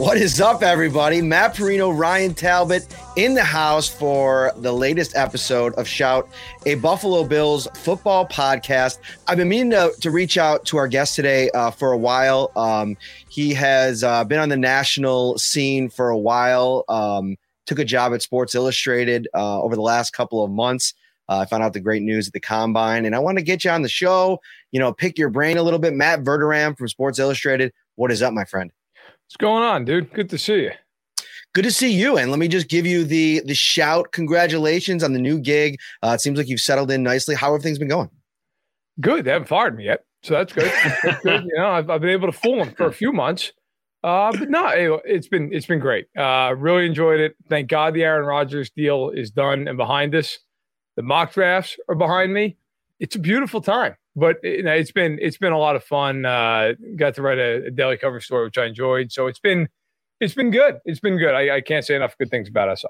What is up, everybody? Matt Parrino, Ryan Talbot in the house for the latest episode of Shout, a Buffalo Bills football podcast. I've been meaning to, to reach out to our guest today uh, for a while. Um, he has uh, been on the national scene for a while, um, took a job at Sports Illustrated uh, over the last couple of months. Uh, I found out the great news at the combine, and I want to get you on the show, you know, pick your brain a little bit. Matt Verderame from Sports Illustrated. What is up, my friend? What's going on, dude? Good to see you. Good to see you. And let me just give you the the shout. Congratulations on the new gig. Uh, it seems like you've settled in nicely. How have things been going? Good. They haven't fired me yet, so that's good. That's good. You know, I've, I've, been able to fool them for a few months. Uh, but no, it, it's been it's been great. Uh, really enjoyed it. Thank God the Aaron Rodgers deal is done and behind us. The mock drafts are behind me. It's a beautiful time but you know, it's been it's been a lot of fun. Uh, got to write a, a, daily cover story, which I enjoyed. So it's been it's been good. It's been good. I, I can't say enough good things about SI.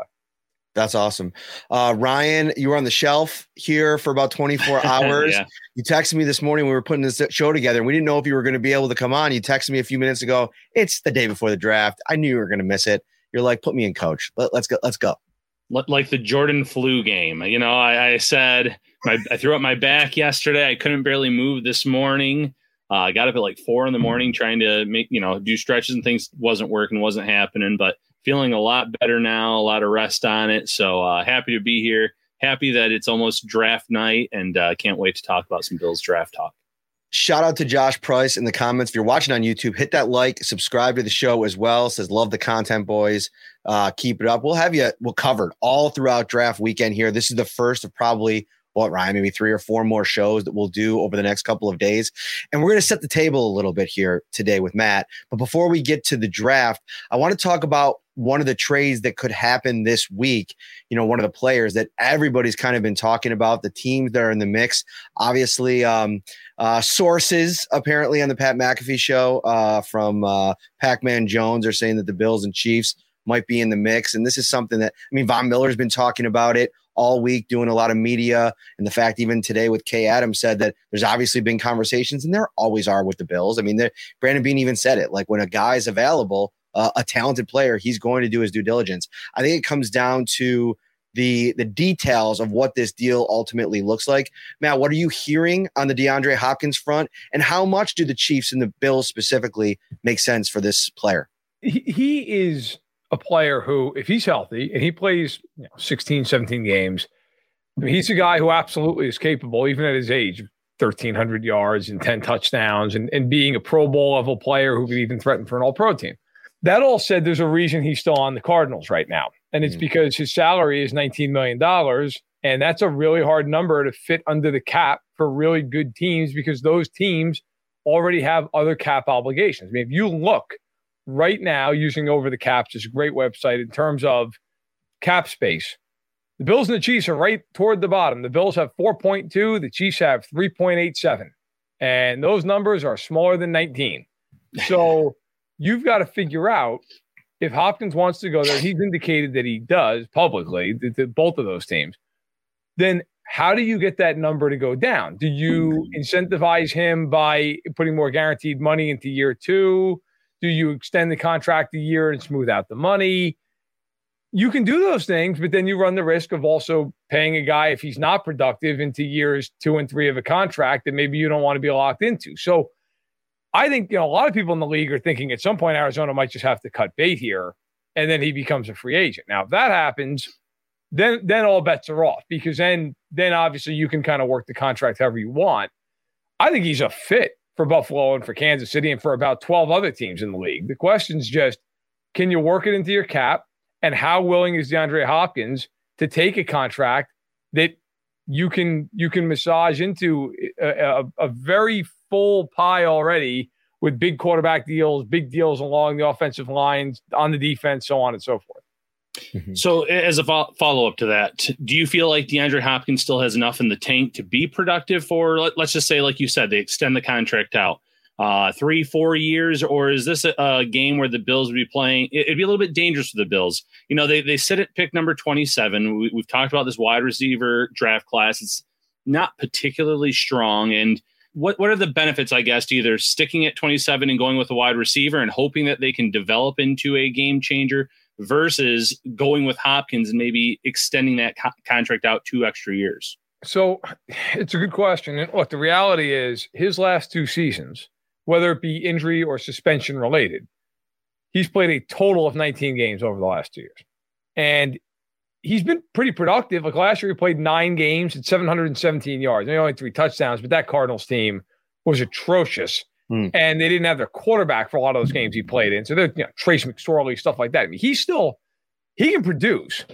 That's awesome. Uh, Ryan, you were on the shelf here for about 24 hours. yeah. You texted me this morning. We were putting this show together and we didn't know if you were going to be able to come on. You texted me a few minutes ago. It's the day before the draft. I knew you were going to miss it. You're like, put me in coach. Let, us go. Let's go. Like the Jordan flu game. You know, I, I said, my, I threw up my back yesterday. I couldn't barely move this morning. Uh, I got up at like four in the morning trying to make, you know, do stretches and things wasn't working, wasn't happening, but feeling a lot better now, a lot of rest on it. So uh, happy to be here. Happy that it's almost draft night and uh, can't wait to talk about some Bills draft talk. Shout out to Josh Price in the comments. If you're watching on YouTube, hit that like, subscribe to the show as well. Says love the content, boys. Uh, keep it up. We'll have you. We'll covered all throughout draft weekend here. This is the first of probably what Ryan, maybe three or four more shows that we'll do over the next couple of days. And we're going to set the table a little bit here today with Matt. But before we get to the draft, I want to talk about one of the trades that could happen this week. You know, one of the players that everybody's kind of been talking about, the teams that are in the mix. Obviously, um, uh, sources apparently on the Pat McAfee show uh, from uh, Pac Man Jones are saying that the Bills and Chiefs might be in the mix. And this is something that, I mean, Von Miller's been talking about it all week, doing a lot of media. And the fact, even today with Kay Adams, said that there's obviously been conversations, and there always are with the Bills. I mean, Brandon Beane even said it like when a guy's available, uh, a talented player, he's going to do his due diligence. I think it comes down to the the details of what this deal ultimately looks like. Matt, what are you hearing on the DeAndre Hopkins front, and how much do the Chiefs and the Bills specifically make sense for this player? He, he is a player who, if he's healthy and he plays you know, 16, 17 games, I mean, he's a guy who absolutely is capable, even at his age, 1,300 yards and 10 touchdowns and, and being a Pro Bowl level player who could even threaten for an all pro team. That all said, there's a reason he's still on the Cardinals right now. And it's mm because his salary is $19 million. And that's a really hard number to fit under the cap for really good teams because those teams already have other cap obligations. I mean, if you look right now using over the caps is a great website in terms of cap space. The Bills and the Chiefs are right toward the bottom. The Bills have 4.2, the Chiefs have 3.87. And those numbers are smaller than 19. So you've got to figure out if Hopkins wants to go there, he's indicated that he does publicly, to, to both of those teams. Then how do you get that number to go down? Do you incentivize him by putting more guaranteed money into year two? Do you extend the contract a year and smooth out the money? You can do those things, but then you run the risk of also paying a guy if he's not productive into years two and three of a contract that maybe you don't want to be locked into. So I think you know a lot of people in the league are thinking at some point Arizona might just have to cut bait here, and then he becomes a free agent. Now, if that happens, then then all bets are off because then then obviously you can kind of work the contract however you want. I think he's a fit for Buffalo and for Kansas City and for about 12 other teams in the league. The question is just can you work it into your cap? And how willing is DeAndre Hopkins to take a contract that you can you can massage into a, a, a very full pie already with big quarterback deals, big deals along the offensive lines, on the defense, so on and so forth. Mm-hmm. So, as a fo- follow up to that, do you feel like DeAndre Hopkins still has enough in the tank to be productive for, let, us just say, like you said, they extend the contract out uh, three, four years, or is this a, a, game where the Bills would be playing? It, would be a little bit dangerous for the Bills. You know, they they sit at pick number twenty seven. We, we've talked about this wide receiver draft class. It's not particularly strong, and what what are the benefits, I guess, to either sticking at 27 and going with a wide receiver and hoping that they can develop into a game changer versus going with Hopkins and maybe extending that co- contract out two extra years? So it's a good question. And look, the reality is his last two seasons, whether it be injury or suspension related, he's played a total of 19 games over the last two years. And he's been pretty productive. Like last year, he played nine games at 717 yards. They only three touchdowns, but that Cardinals team was atrocious. Mm. And they didn't have their quarterback for a lot of those games he played in. So they're, you know, Trace McSorley, stuff like that. I mean, he's still, he can produce,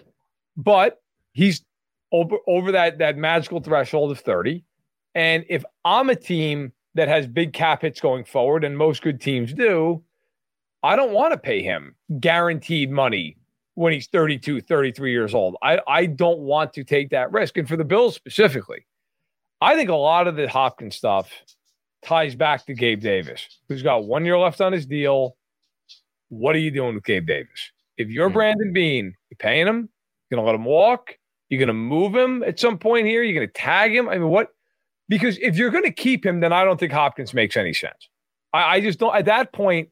but he's over, over that, that magical threshold of 30. And if I'm a team that has big cap hits going forward, and most good teams do, I don't want to pay him guaranteed money when he's 32, 33 years old. I, I don't want to take that risk. And for the Bills specifically, I think a lot of the Hopkins stuff ties back to Gabe Davis, who's got one year left on his deal. What are you doing with Gabe Davis? If you're hmm. Brandon Beane, you're paying him, you're gonna let him walk, you're gonna move him at some point here, you're gonna tag him. I mean, what? Because if you're gonna keep him, then I don't think Hopkins makes any sense. I, I just don't at that point,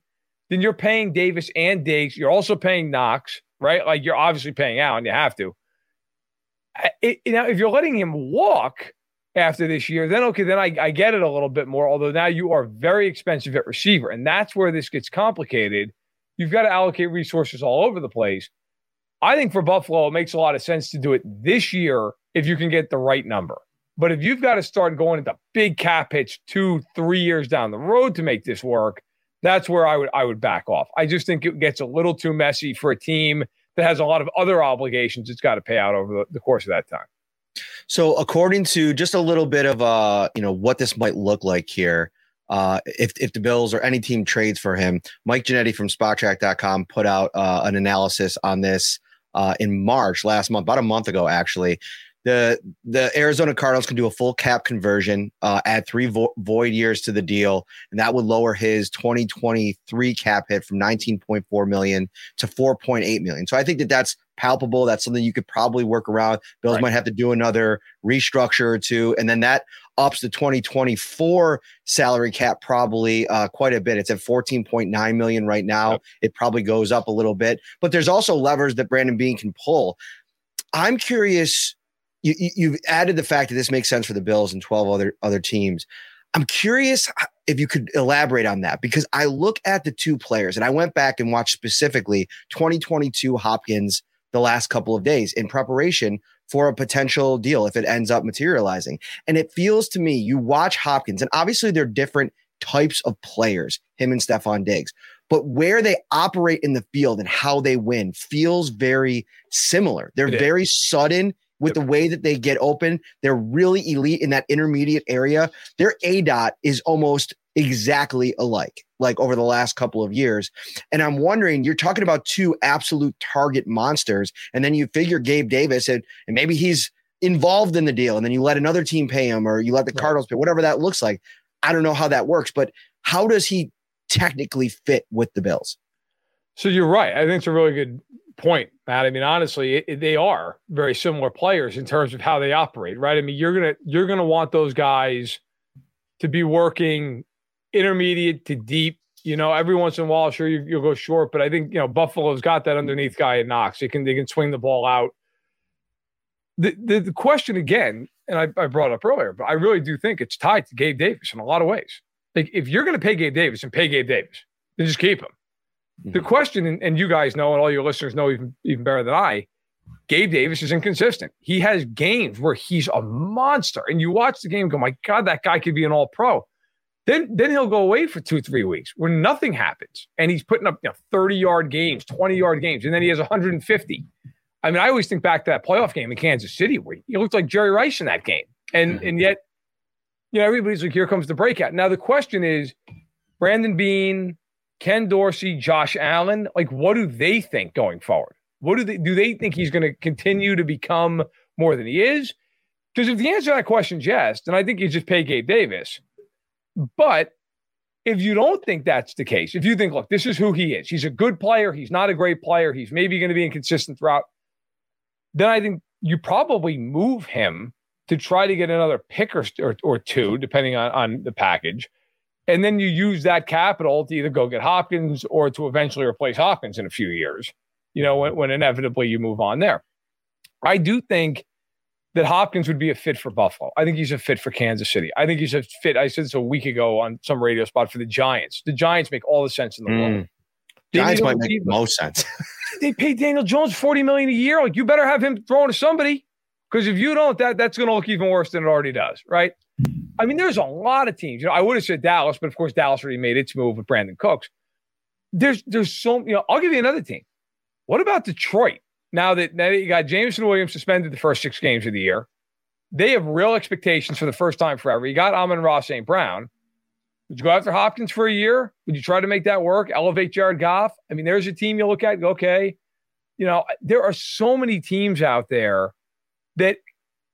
then you're paying Davis and Diggs. You're also paying Knox right? Like you're obviously paying out and you have to. It, now, if you're letting him walk after this year, then okay, then I, I get it a little bit more. Although now you are very expensive at receiver, and that's where this gets complicated. You've got to allocate resources all over the place. I think for Buffalo, it makes a lot of sense to do it this year if you can get the right number. But if you've got to start going into big cap hits two, three years down the road to make this work, that's where I would I would back off. I just think it gets a little too messy for a team that has a lot of other obligations it's got to pay out over the, the course of that time. So, according to just a little bit of uh, you know, what this might look like here, uh, if if the Bills or any team trades for him, Mike Ginnitti from Spotrac.com put out uh, an analysis on this uh, in March last month, about a month ago, actually, the the Arizona Cardinals can do a full cap conversion, uh, add three vo- void years to the deal, and that would lower his 2023 cap hit from 19.4 million to 4.8 million. So I think that that's palpable. That's something you could probably work around. Bills right. might have to do another restructure or two, and then that ups the 2024 salary cap probably uh, quite a bit. It's at 14.9 million right now. Yep. It probably goes up a little bit, but there's also levers that Brandon Beane can pull. I'm curious you, you've added the fact that this makes sense for the Bills and 12 other other teams. I'm curious if you could elaborate on that because I look at the two players and I went back and watched specifically 2022 Hopkins the last couple of days in preparation for a potential deal if it ends up materializing. And it feels to me, you watch Hopkins, and obviously they're different types of players, him and Stefon Diggs, but where they operate in the field and how they win feels very similar. They're very sudden with the way that they get open. They're really elite in that intermediate area. Their aDOT is almost exactly alike, like over the last couple of years. And I'm wondering, you're talking about two absolute target monsters, and then you figure Gabe Davis, and, and maybe he's involved in the deal, and then you let another team pay him, or you let the right. Cardinals pay, whatever that looks like. I don't know how that works, but how does he technically fit with the Bills? So you're right. I think it's a really good point, Matt. I mean, honestly, it, they are very similar players in terms of how they operate, right? I mean, you're gonna you're gonna want those guys to be working intermediate to deep. You know, every once in a while, sure you, will go short, but I think you know Buffalo's got that underneath guy at Knox. They can they can swing the ball out. The the, the question again, and I, I brought up earlier, but I really do think it's tied to Gabe Davis in a lot of ways. Like if you're going to pay Gabe Davis and pay Gabe Davis, then just keep him. The mm-hmm. question, and you guys know, and all your listeners know even, even better than I, Gabe Davis is inconsistent. He has games where he's a monster, and you watch the game, go, my God, that guy could be an All Pro. Then, then he'll go away for two, three weeks where nothing happens, and he's putting up you know, yard games, twenty yard games, and then he has 150. I mean, I always think back to that playoff game in Kansas City where he looked like Jerry Rice in that game, and mm-hmm. and yet, you know, everybody's like, here comes the breakout. Now the question is, Brandon Beane, Ken Dorsey, Josh Allen, like what do they think going forward? What do they do they think he's going to continue to become more than he is? Because if the answer to that question is yes, then I think you just pay Gabe Davis. But if you don't think that's the case, if you think, look, this is who he is, he's a good player, he's not a great player, he's maybe going to be inconsistent throughout, then I think you probably move him to try to get another pick or, or, or two, depending on, on the package. And then you use that capital to either go get Hopkins or to eventually replace Hopkins in a few years, you know, when, when inevitably you move on there. I do think that Hopkins would be a fit for Buffalo. I think he's a fit for Kansas City. I think he's a fit. I said this a week ago on some radio spot for the Giants. The Giants make all the sense in the world. Mm. Giants might make the most sense. they pay Daniel Jones forty million a year. Like you better have him throwing to somebody. Because if you don't, that that's going to look even worse than it already does, right? I mean, there's a lot of teams. You know, I would have said Dallas, but of course, Dallas already made its move with Brandin Cooks. There's there's so you know. I'll give you another team. What about Detroit? Now that now that you got Jameson Williams suspended the first six games of the year, they have real expectations for the first time forever. You got Amon-Ra St. Brown. Would you go after Hopkins for a year? Would you try to make that work? Elevate Jared Goff? I mean, there's a team you look at. Go, okay, you know, there are so many teams out there that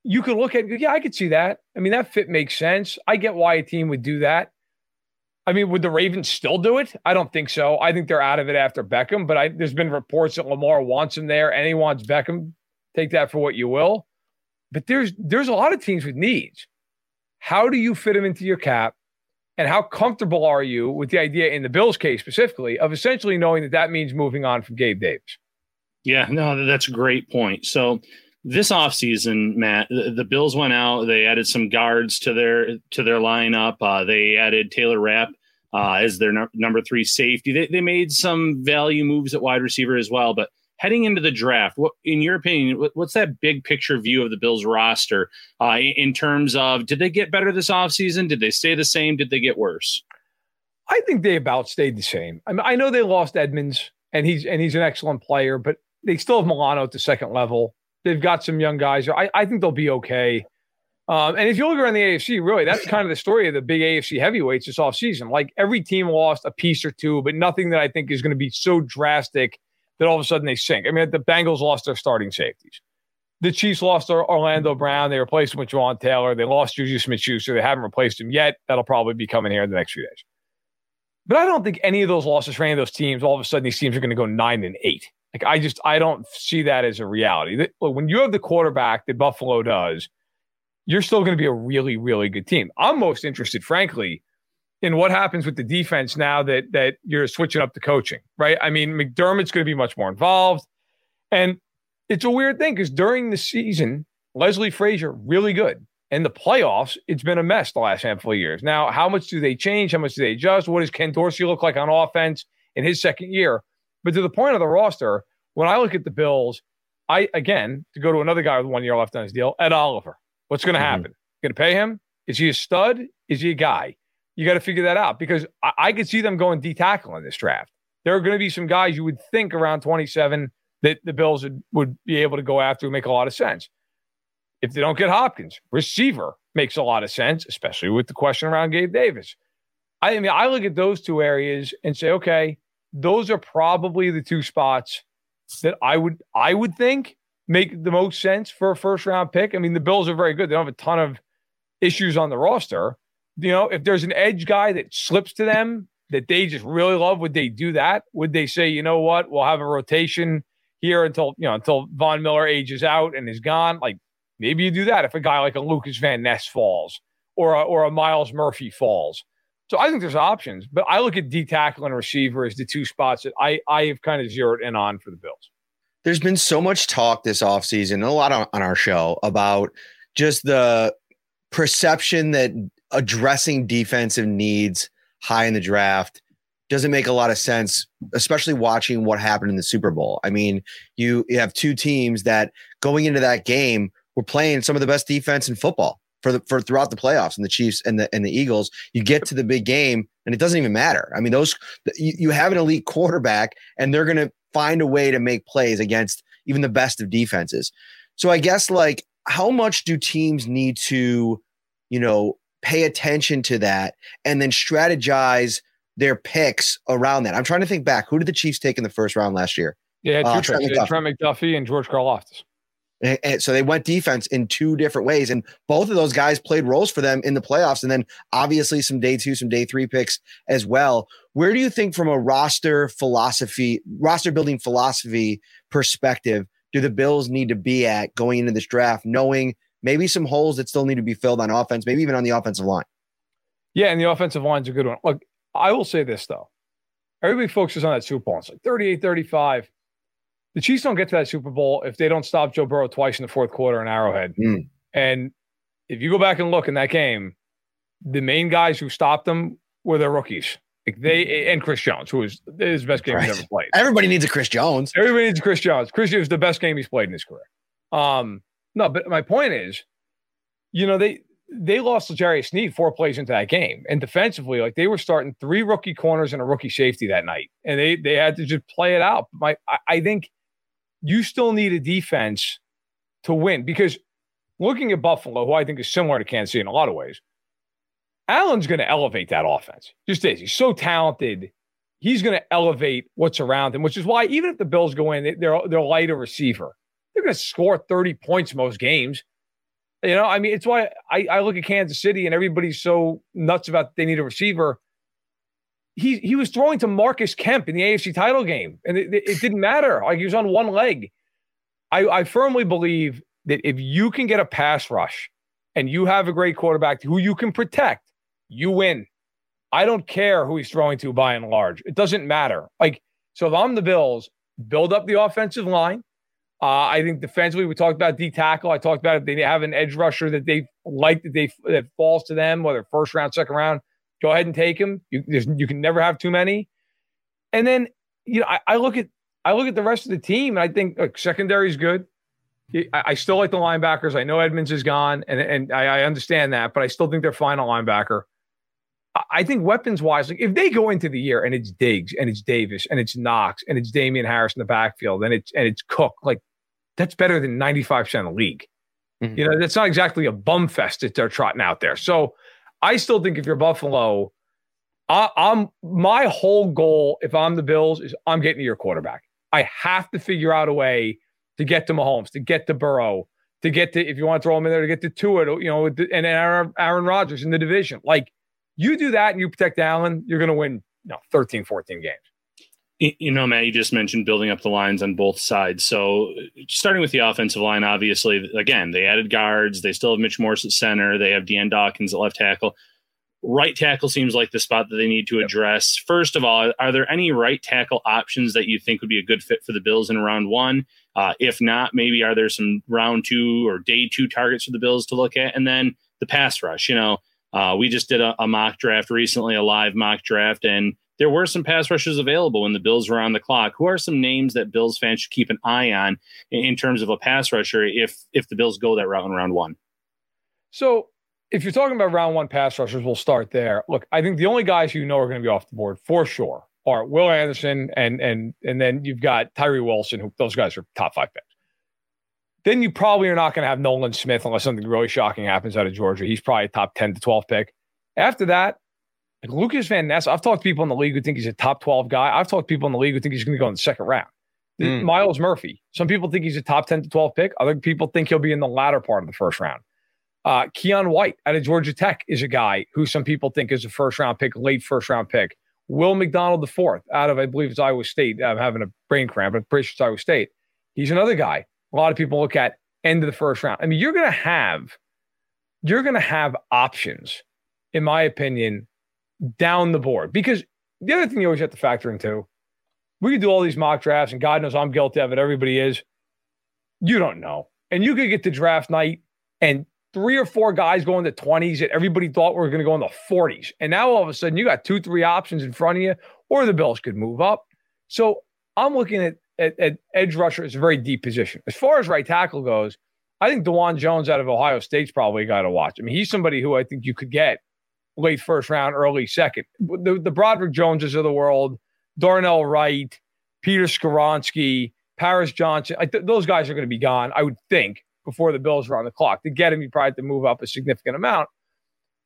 you could look at, yeah, I could see that. I mean, that fit makes sense. I get why a team would do that. I mean, would the Ravens still do it? I don't think so. I think they're out of it after Beckham, but I, there's been reports that Lamar wants him there and he wants Beckham. Take that for what you will. But there's there's a lot of teams with needs. How do you fit them into your cap? And how comfortable are you with the idea, in the Bills case specifically, of essentially knowing that that means moving on from Gabe Davis? Yeah, no, that's a great point. So this offseason, Matt, the, Bills went out. They added some guards to their to their lineup. Uh, they added Taylor Rapp uh, as their no, number three safety. They, they made some value moves at wide receiver as well. But heading into the draft, what, in your opinion, what, what's that big picture view of the Bills roster uh, in, in terms of did they get better this offseason? Did they stay the same? Did they get worse? I think they about stayed the same. I mean, I know they lost Edmunds, and he's and he's an excellent player, but they still have Milano at the second level. They've got some young guys. I, I think they'll be okay. Um, and if you look around the AFC, really, that's kind of the story of the big AFC heavyweights this offseason. Like every team lost a piece or two, but nothing that I think is going to be so drastic that all of a sudden they sink. I mean, the Bengals lost their starting safeties. The Chiefs lost Orlando Brown. They replaced him with Jawaan Taylor. They lost Juju Smith Schuster. They haven't replaced him yet. That'll probably be coming here in the next few days. But I don't think any of those losses for any of those teams, all of a sudden, these teams are going to go nine and eight. Like I just I don't see that as a reality. That, when you have the quarterback that Buffalo does, you're still going to be a really really good team. I'm most interested, frankly, in what happens with the defense now that that you're switching up the coaching. Right? I mean, McDermott's going to be much more involved, and it's a weird thing because during the season, Leslie Frazier really good. In the playoffs, it's been a mess the last handful of years. Now, how much do they change? How much do they adjust? What does Ken Dorsey look like on offense in his second year? But to the point of the roster, when I look at the Bills, I again to go to another guy with one year left on his deal, Ed Oliver. What's going to mm-hmm. happen? Going to pay him? Is he a stud? Is he a guy? You got to figure that out because I, I could see them going D tackle in this draft. There are going to be some guys you would think around 27 that the Bills would, would be able to go after and make a lot of sense. If they don't get Hopkins, receiver makes a lot of sense, especially with the question around Gabe Davis. I mean, I look at those two areas and say, okay, those are probably the two spots that I would I would think make the most sense for a first round pick. I mean, the Bills are very good. They don't have a ton of issues on the roster. You know, if there's an edge guy that slips to them that they just really love, would they do that? Would they say, you know what, we'll have a rotation here until you know until Von Miller ages out and is gone? Like maybe you do that if a guy like a Lucas Van Ness falls or a, or a Myles Murphy falls. So I think there's options, but I look at D tackle and receiver as the two spots that I I have kind of zeroed in on for the Bills. There's been so much talk this offseason, a lot on, on our show about just the perception that addressing defensive needs high in the draft doesn't make a lot of sense, especially watching what happened in the Super Bowl. I mean, you, you have two teams that going into that game were playing some of the best defense in football for the for throughout the playoffs and the Chiefs and the and the Eagles. You get to the big game and it doesn't even matter. I mean, those you, you have an elite quarterback and they're to find a way to make plays against even the best of defenses. So I guess like how much do teams need to, you know, pay attention to that and then strategize their picks around that. I'm trying to think back. Who did the Chiefs take in the first round last year? Yeah, Uh. Trent had Trent McDuffie and George Karlaftis. And, and so they went defense in two different ways. And both of those guys played roles for them in the playoffs. And then obviously some day two, some day three picks as well. Where do you think, from a roster philosophy, roster building philosophy perspective, do the Bills need to be at going into this draft, knowing maybe some holes that still need to be filled on offense, maybe even on the offensive line? Yeah, and the offensive line's a good one. Look, I will say this though. Everybody focuses on that Super Bowl. It's like 38 35. The Chiefs don't get to that Super Bowl if they don't stop Joe Burrow twice in the fourth quarter in Arrowhead. Mm. And if you go back and look in that game, the main guys who stopped them were their rookies. Like they and Chris Jones, who was his best game Right. he's ever played. Everybody needs a Chris Jones. Everybody needs a Chris Jones. Chris Jones is the best game he's played in his career. Um, no, but my point is, you know, they they lost Jarius Sneed four plays into that game. And defensively, like they were starting three rookie corners and a rookie safety that night. And they they had to just play it out. My I, I think you still need a defense to win because looking at Buffalo, who I think is similar to Kansas City in a lot of ways, Allen's going to elevate that offense. Just is. He's so talented. He's going to elevate what's around him, which is why even if the Bills go in, they're they're light receiver. They're going to score 30 points most games. You know, I mean, it's why I, I look at Kansas City and everybody's so nuts about they need a receiver. He he was throwing to Marcus Kemp in the AFC title game, and it, it didn't matter. Like he was on one leg. I, I firmly believe that if you can get a pass rush and you have a great quarterback who you can protect, you win. I don't care who he's throwing to by and large. It doesn't matter. Like, so if I'm the Bills, build up the offensive line. Uh, I think defensively, we talked about D tackle. I talked about if they have an edge rusher that they like that they that falls to them, whether first round, second round, go ahead and take him. You you can never have too many. And then you know, I, I look at I look at the rest of the team, and I think secondary is good. I, I still like the linebackers. I know Edmunds is gone, and and I, I understand that, but I still think they're fine on linebacker. I- think weapons wise, like if they go into the year and it's Diggs and it's Davis and it's Knox and it's Damien Harris in the backfield and it's and it's Cook, like that's better than 95% of the league. Mhm. You know, that's not exactly a bum fest that they're trotting out there. So I still think if you're Buffalo, I, I'm my whole goal, if I'm the Bills, is I'm getting to your quarterback. I have to figure out a way to get to Mahomes, to get to Burrow, to get to if you want to throw him in there, to get to Tua, to, you know, and Aaron, Aaron Rodgers in the division. Like you do that and you protect Allen, you're going to win, you know, 13, 14 games. You know, Matt, you just mentioned building up the lines on both sides. So, starting with the offensive line, obviously, again, they added guards. They still have Mitch Morse at center. They have Dion Dawkins at left tackle. Right tackle seems like the spot that they need to address. First of all, are there any right tackle options that you think would be a good fit for the Bills in round one? Uh, if not, maybe are there some round two or day two targets for the Bills to look at? And then the pass rush. You know, uh, we just did a, a mock draft recently, a live mock draft, and there were some pass rushers available when the Bills were on the clock. Who are some names that Bills fans should keep an eye on in, in terms of a pass rusher if if the Bills go that route in round one? So if you're talking about round one pass rushers, we'll start there. Look, I think the only guys you know are going to be off the board for sure are Will Anderson and and and then you've got Tyree Wilson, who those guys are top five picks. Then you probably are not going to have Nolan Smith unless something really shocking happens out of Georgia. He's probably a top 10 to 12 pick. After that, like Lucas Van Ness, I've talked to people in the league who think he's a top 12 guy. I've talked to people in the league who think he's going to go in the second round. Mm. Myles Murphy. Some people think he's a top 10 to 12 pick. Other people think he'll be in the latter part of the first round. Uh, Keion White out of Georgia Tech is a guy who some people think is a first round pick, late first round pick. Will McDonald the fourth out of I believe it's Iowa State. I'm having a brain cramp, but I'm pretty sure it's Iowa State. He's another guy. A lot of people look at end of the first round. I mean, you're gonna have you're gonna have options, in my opinion, down the board. Because the other thing you always have to factor into, we can do all these mock drafts, and God knows I'm guilty of it. Everybody is. You don't know, and you could get to draft night and three or four guys going to 20s that everybody thought were going to go in the 40s. And now all of a sudden you got two, three options in front of you, or the Bills could move up. So I'm looking at, at, at edge rusher is a very deep position. As far as right tackle goes, I think Dawand Jones out of Ohio State's probably guy to watch. I mean, he's somebody who I think you could get late first round, early second. The, the Broderick Joneses of the world, Darnell Wright, Peter Skoronski, Paris Johnson, I th- those guys are going to be gone, I would think, before the Bills are on the clock. To get him, you probably have to move up a significant amount.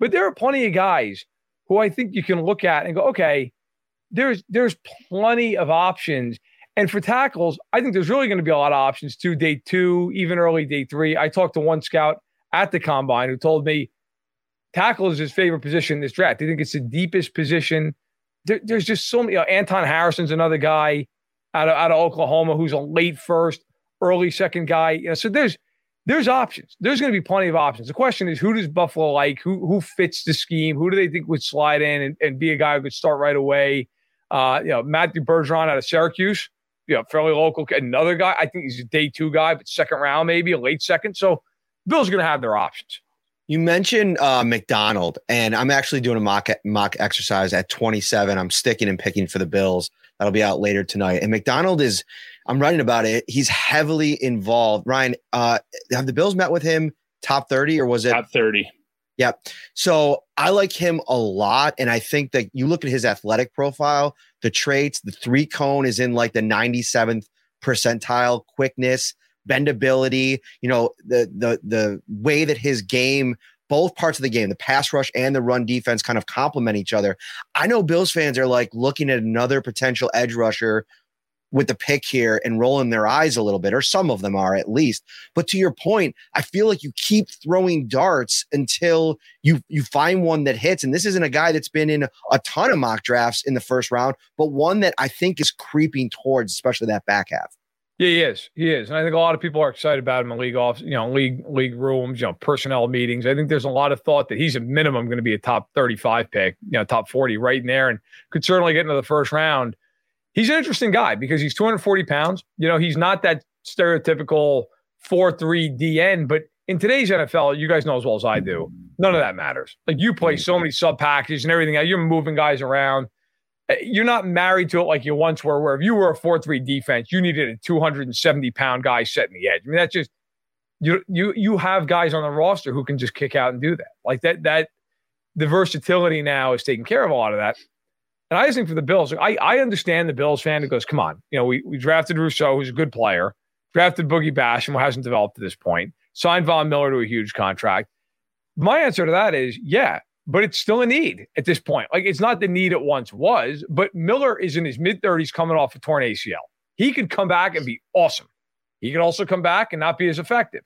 But there are plenty of guys who I think you can look at and go, okay, there's there's plenty of options. And for tackles, I think there's really going to be a lot of options too. Day two, even early day three. I talked to one scout at the combine who told me tackle is his favorite position in this draft. I think it's the deepest position. There, there's just so many. You know, Anton Harrison's another guy out of, out of Oklahoma who's a late first, early second guy. You know, so there's there's options. There's going to be plenty of options. The question is, who does Buffalo like? Who who fits the scheme? Who do they think would slide in and, and be a guy who could start right away? Uh, you know, Matthew Bergeron out of Syracuse, you know, fairly local. Another guy, I think he's a day two guy, but second round, maybe a late second. So Bills are going to have their options. You mentioned uh, McDonald, and I'm actually doing a mock mock exercise at 27. I'm sticking and picking for the Bills. That'll be out later tonight. And McDonald is, I'm writing about it. He's heavily involved. Ryan, uh, have the Bills met with him top 30 or was it top 30? Yep. So I like him a lot. And I think that you look at his athletic profile, the traits, the three cone is in like the 97th percentile quickness, bendability, you know, the the the way that his game both parts of the game, the pass rush and the run defense kind of complement each other. I know Bills fans are like looking at another potential edge rusher with the pick here and rolling their eyes a little bit, or some of them are at least. But to your point, I feel like you keep throwing darts until you you find one that hits. And this isn't a guy that's been in a ton of mock drafts in the first round, but one that I think is creeping towards, especially that back half. Yeah, he is. He is. And I think a lot of people are excited about him in league off, you know, league league rooms, you know, personnel meetings. I think there's a lot of thought that he's a minimum going to be a top 35 pick, you know, top 40 right in there and could certainly get into the first round he's an interesting guy because he's 240 pounds. You know, he's not that stereotypical 4 3 DN, but in today's NFL, you guys know as well as I do, none of that matters. Like you play so many sub packages and everything, you're moving guys around. Eh, you're not married to it like you once were, where if you were a 4 3 defense, you needed a 270 pound guy setting the edge. I mean, that's just, you, you, you have guys on the roster who can just kick out and do that. Like that, that, the versatility now is taking care of a lot of that. And I just think for the Bills, I, I understand the Bills fan who goes, come on, you know, we, we drafted Rousseau, who's a good player, drafted Boogie Basham, who hasn't developed to this point, signed Von Miller to a huge contract. My answer to that is, yeah, but it's still a need at this point. Like it's not the need it once was, but Miller is in his mid 30s coming off a torn ACL. He could come back and be awesome. He could also come back and not be as effective.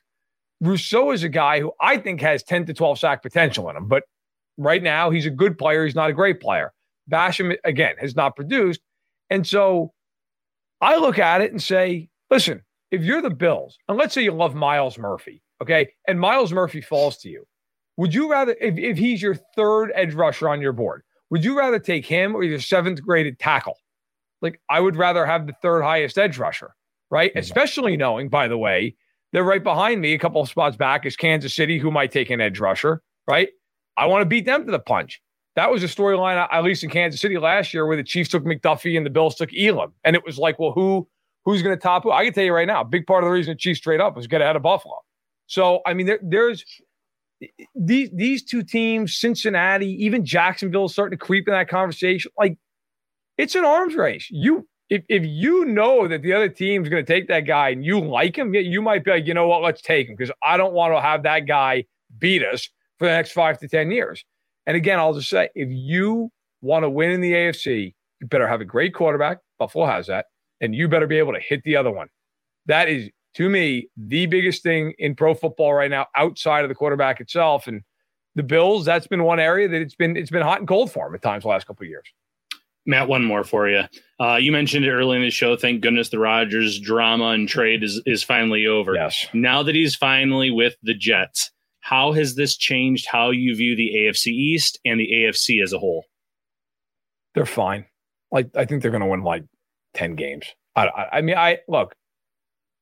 Rousseau is a guy who I think has 10 to 12 sack potential in him, but right now he's a good player. He's not a great player. Basham, again, has not produced. And so I look at it and say, listen, if you're the Bills, and let's say you love Myles Murphy, okay, and Myles Murphy falls to you, would you rather, if, if he's your third edge rusher on your board, would you rather take him or your seventh graded tackle? Like, I would rather have the third highest edge rusher, right? Mm-hmm. Especially knowing, by the way, they're right behind me, a couple of spots back is Kansas City, who might take an edge rusher, right? I want to beat them to the punch. That was a storyline, at least in Kansas City last year, where the Chiefs took McDuffie and the Bills took Elam, and it was like, well, who who's going to top who? I can tell you right now, big part of the reason the Chiefs trade up was get ahead of Buffalo. So, I mean, there, there's these these two teams, Cincinnati, even Jacksonville, is starting to creep in that conversation. Like, it's an arms race. You if if you know that the other team's going to take that guy and you like him, you might be like, you know what, let's take him because I don't want to have that guy beat us for the next five to ten years. And again, I'll just say if you want to win in the AFC, you better have a great quarterback. Buffalo has that. And you better be able to hit the other one. That is, to me, the biggest thing in pro football right now outside of the quarterback itself. And the Bills, that's been one area that it's been it's been hot and cold for them at times the last couple of years. Matt, one more for you. Uh, you mentioned it early in the show. Thank goodness the Rodgers drama and trade is is finally over. Yes. Now that he's finally with the Jets, how has this changed how you view the AFC East and the AFC as a whole? They're fine. Like I think they're going to win like ten games. I, I, I mean, I look.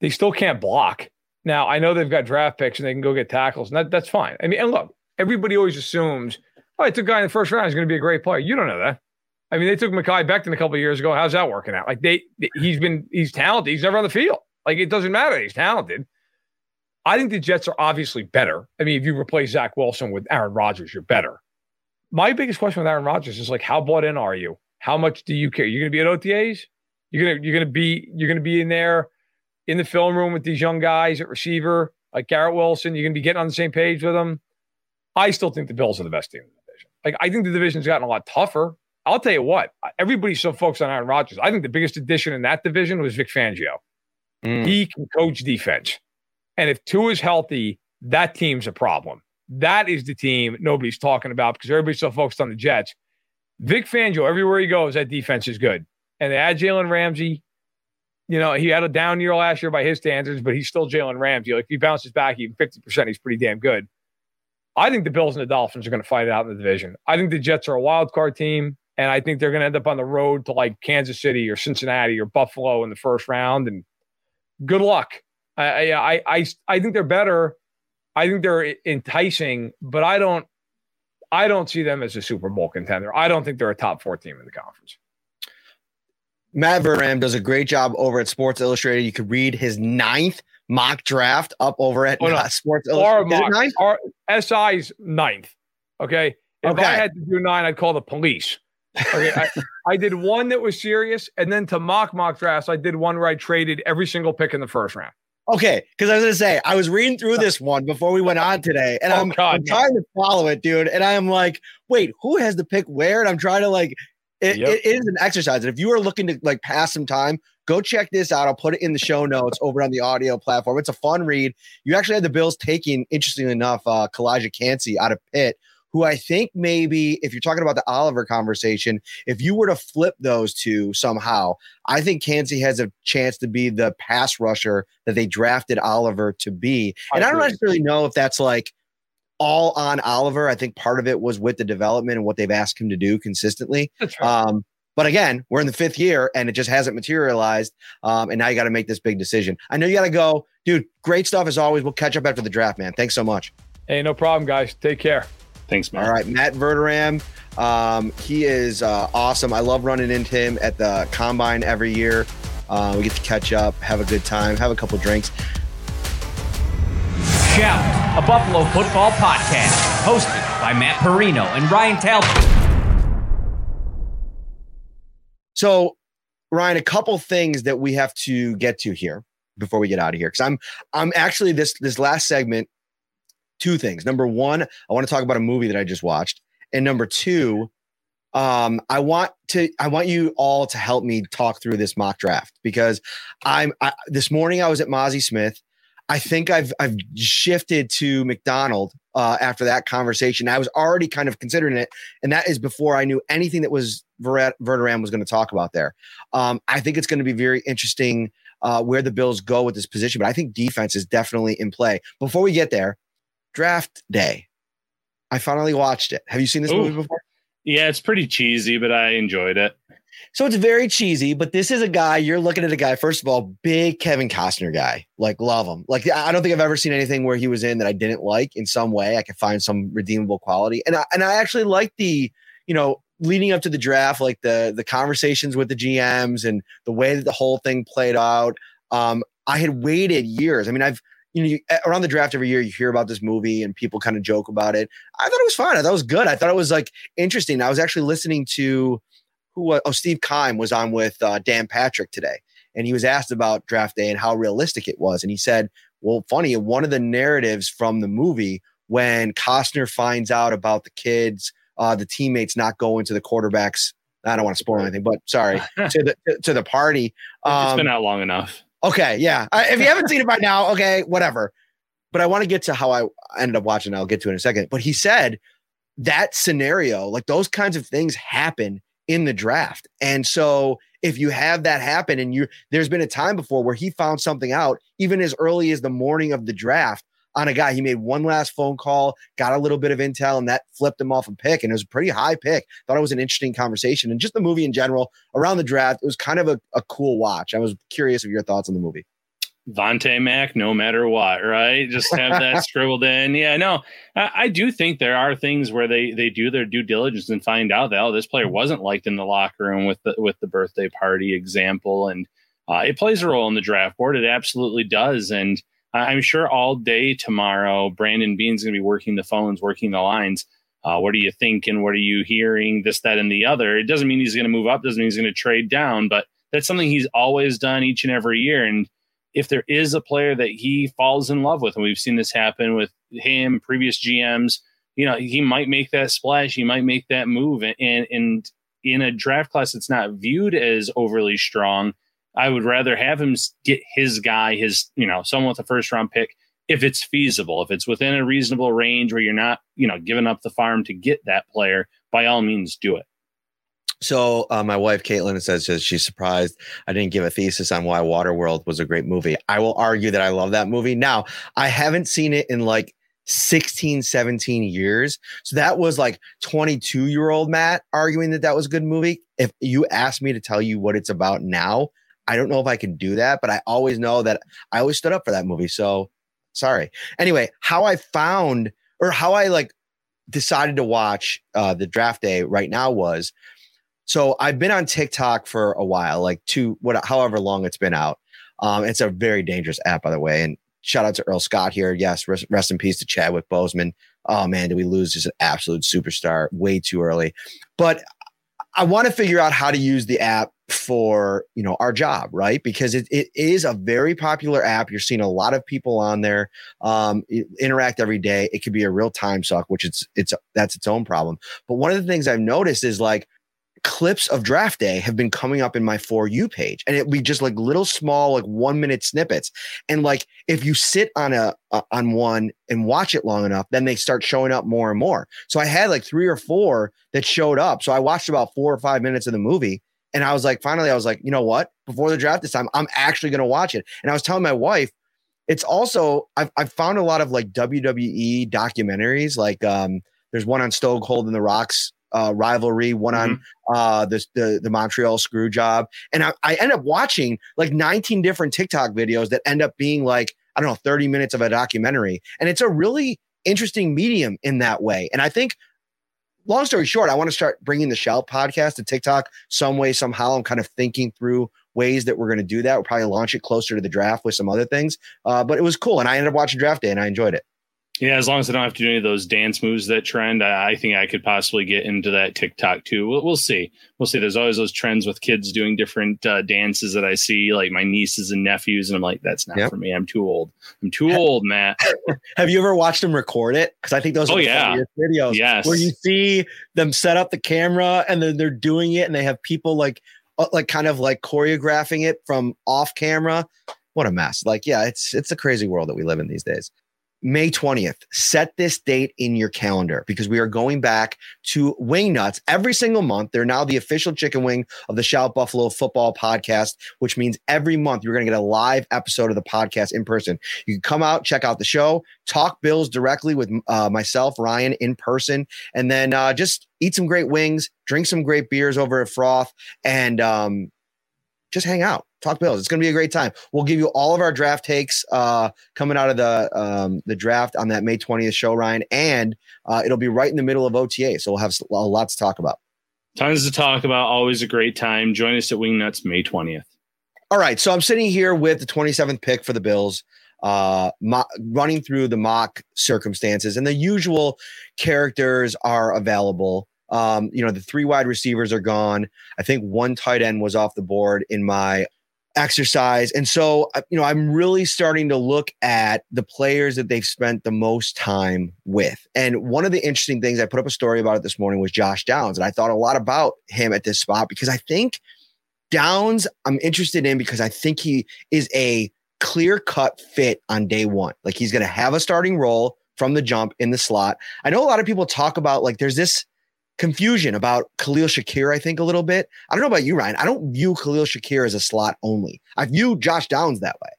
They still can't block. Now I know they've got draft picks and they can go get tackles, and that, that's fine. I mean, and look, everybody always assumes, oh, it's a guy in the first round is going to be a great player. You don't know that. I mean, they took Mekhi Becton a couple years ago. How's that working out? Like they, he's been, he's talented. He's never on the field. Like it doesn't matter. He's talented. I think the Jets are obviously better. I mean, if you replace Zach Wilson with Aaron Rodgers, you're better. My biggest question with Aaron Rodgers is like, how bought in are you? How much do you care? You're going to be at OTAs. You're gonna you're gonna be you're gonna be in there in the film room with these young guys at receiver like Garrett Wilson. You're gonna be getting on the same page with them. I still think the Bills are the best team in the division. Like I think the division's gotten a lot tougher. I'll tell you what, everybody's so focused on Aaron Rodgers. I think the biggest addition in that division was Vic Fangio. Mm. He can coach defense. And if Tua is healthy, that team's a problem. That is the team nobody's talking about because everybody's so focused on the Jets. Vic Fangio, everywhere he goes, that defense is good. And they add Jalen Ramsey. You know, he had a down year last year by his standards, but he's still Jalen Ramsey. Like if he bounces back even 50%, he's pretty damn good. I think the Bills and the Dolphins are going to fight it out in the division. I think the Jets are a wild card team, and I think they're going to end up on the road to like Kansas City or Cincinnati or Buffalo in the first round. And good luck. I I I, I think they're better. I think they're enticing, but I don't I don't see them as a Super Bowl contender. I don't think they're a top four team in the conference. Matt Verderame does a great job over at Sports Illustrated. You could read his ninth mock draft up over at oh, uh, no. Sports Illustrated. Our SI's ninth. Okay. If okay. I had to do nine, I'd call the police. Okay. I, I, did one that was serious. And then to mock mock drafts, I did one where I traded every single pick in the first round. Okay. Because I was going to say, I was reading through this one before we went on today, and oh, I'm, God, I'm trying to follow it, dude. And I'm like, wait, who has the pick where? And I'm trying to like, it, yep. it is an exercise. And if you are looking to like pass some time, go check this out. I'll put it in the show notes over on the audio platform. It's a fun read. You actually had the Bills taking, interestingly enough, uh, Calijah Kancey out of Pitt, who I think maybe, if you're talking about the Oliver conversation, if you were to flip those two somehow, I think Kancey has a chance to be the pass rusher that they drafted Oliver to be. And I, I don't necessarily know if that's like all on Oliver. I think part of it was with the development and what they've asked him to do consistently. Right. Um, but again, we're in the fifth year and it just hasn't materialized. Um, and now you got to make this big decision. I know you got to go. Dude, great stuff as always. We'll catch up after the draft, man. Thanks so much. Hey, no problem, guys. Take care. Thanks, man. All right, Matt Verderame. Um, he is uh, awesome. I love running into him at the combine every year. Uh, we get to catch up, have a good time, have a couple drinks. Shout, a Buffalo football podcast, hosted by Matt Parrino and Ryan Talbot. So, Ryan, a couple things that we have to get to here before we get out of here, because I'm I'm actually this this last segment. Two things. Number one, I want to talk about a movie that I just watched, and number two, um, I want to I want you all to help me talk through this mock draft because I'm I, this morning I was at Mazi Smith I think I've I've shifted to McDonald uh, after that conversation. I was already kind of considering it, and that is before I knew anything that was Ver- Verderame was going to talk about there. Um, I think it's going to be very interesting uh, where the Bills go with this position, but I think defense is definitely in play. Before we get there, draft day. I finally watched it. Have you seen this Ooh. movie before? Yeah, it's pretty cheesy, but I enjoyed it. So it's very cheesy, but this is a guy you're looking at a guy, first of all, big Kevin Costner guy. Like, love him. Like, I don't think I've ever seen anything where he was in that I didn't like in some way. I could find some redeemable quality. And I, and I actually like the, you know, leading up to the draft, like the the conversations with the GMs and the way that the whole thing played out. Um, I had waited years. I mean, I've you know, you, around the draft every year, you hear about this movie and people kind of joke about it. I thought it was fun. I thought it was good. I thought it was like interesting. I was actually listening to who uh, oh Steve Keim was on with uh, Dan Patrick today, and he was asked about draft day and how realistic it was, and he said, "Well, funny, one of the narratives from the movie when Costner finds out about the kids, uh, the teammates not going to the quarterbacks." I don't want to spoil anything, but sorry to the to the party. Um, it's been out long enough. Okay, yeah. Uh, if you haven't seen it by now, okay, whatever. But I want to get to how I ended up watching. I'll get to it in a second. But he said that scenario, like those kinds of things, happen in the draft. And so if you have that happen and you there's been a time before where he found something out even as early as the morning of the draft on a guy he made one last phone call got a little bit of intel and that flipped him off a pick and it was a pretty high pick thought it was an interesting conversation and just the movie in general around the draft it was kind of a, a cool watch i was curious of your thoughts on the movie Vontae Mack, no matter what, right? Just have that scribbled in. Yeah, no, I, I, do think there are things where they they do their due diligence and find out that oh, this player wasn't liked in the locker room with the with the birthday party example, and uh, it plays a role in the draft board. It absolutely does, and I'm sure all day tomorrow, Brandon Beane's going to be working the phones, working the lines. Uh, what are you thinking? What are you hearing? This, that, and the other. It doesn't mean he's going to move up. Doesn't mean he's going to trade down, but that's something he's always done each and every year, and if there is a player that he falls in love with, and we've seen this happen with him, previous GMs, you know, he might make that splash, he might make that move, and and, and in a draft class that's not viewed as overly strong, I would rather have him get his guy, his, you know, someone with a first round pick if it's feasible, if it's within a reasonable range where you're not, you know, giving up the farm to get that player, by all means do it. So uh, my wife Caitlin says, she's surprised I didn't give a thesis on why Waterworld was a great movie. I will argue that I love that movie. Now I haven't seen it in like 16, 17 years. So that was like 22 year old Matt arguing that that was a good movie. If you asked me to tell you what it's about now, I don't know if I can do that, but I always know that I always stood up for that movie. So sorry. Anyway, how I found or how I like decided to watch uh, the draft day right now was so I've been on TikTok for a while, like two, what, however long it's been out. Um, it's a very dangerous app, by the way. And shout out to Earl Scott here. Yes, rest, rest in peace to Chadwick Boseman. Oh man, did we lose just an absolute superstar way too early? But I want to figure out how to use the app for you know our job, right? Because it, it is a very popular app. You're seeing a lot of people on there um, interact every day. It could be a real time suck, which it's it's that's its own problem. But one of the things I've noticed is like clips of draft day have been coming up in my for you page and it be just like little small like one minute snippets. And like if you sit on a uh, on one and watch it long enough then they start showing up more and more. So i had like three or four that showed up. So i watched about four or five minutes of the movie and i was like finally i was like you know what? Before the draft this time i'm actually going to watch it. And i was telling my wife it's also I've, I've found a lot of like wwe documentaries like um there's one on Stone Cold and the Rocks uh, rivalry, one mm-hmm. on uh, the, the, the Montreal screw job. And I, I end up watching like 19 different TikTok videos that end up being like, I don't know, 30 minutes of a documentary. And it's a really interesting medium in that way. And I think, long story short, I want to start bringing the Shell podcast to TikTok some way, somehow. I'm kind of thinking through ways that we're going to do that. We'll probably launch it closer to the draft with some other things. Uh, but it was cool. And I ended up watching draft day and I enjoyed it. Yeah, as long as I don't have to do any of those dance moves that trend, I, I think I could possibly get into that TikTok too. We'll, we'll, see. We'll see. There's always those trends with kids doing different uh, dances that I see, like my nieces and nephews, and I'm like, that's not yep. for me. I'm too old. I'm too old, Matt. have you ever watched them record it? Because I think those are oh, yeah. videos. Yes. Where you see them set up the camera and then they're doing it, and they have people like, uh, like kind of like choreographing it from off camera. What a mess! Like, yeah, it's it's a crazy world that we live in these days. May 20th. Set this date in your calendar because we are going back to Wing Nuts every single month. They're now the official chicken wing of the Shout Buffalo Football Podcast, which means every month you're going to get a live episode of the podcast in person. You can come out, check out the show, talk Bills directly with uh, myself, Ryan, in person, and then uh, just eat some great wings, drink some great beers over at Froth, and um, just hang out talk Bills. It's going to be a great time. We'll give you all of our draft takes uh, coming out of the um, the draft on that May 20th show, Ryan, and uh, it'll be right in the middle of OTA, so we'll have a lot to talk about. Tons to talk about. Always a great time. Join us at Wingnuts May 20th. All right, so I'm sitting here with the 27th pick for the Bills. Uh, mo- running through the mock circumstances, and the usual characters are available. Um, you know, the three wide receivers are gone. I think one tight end was off the board in my exercise. And so, uh, you know, I'm really starting to look at the players that they've spent the most time with. And one of the interesting things I put up a story about it this morning was Josh Downs. And I thought a lot about him at this spot because I think Downs, I'm interested in because I think he is a clear cut fit on day one. Like he's going to have a starting role from the jump in the slot. I know a lot of people talk about like there's this confusion about Khalil Shakir, I think, a little bit. I don't know about you, Ryan. I don't view Khalil Shakir as a slot only. I view Josh Downs that way.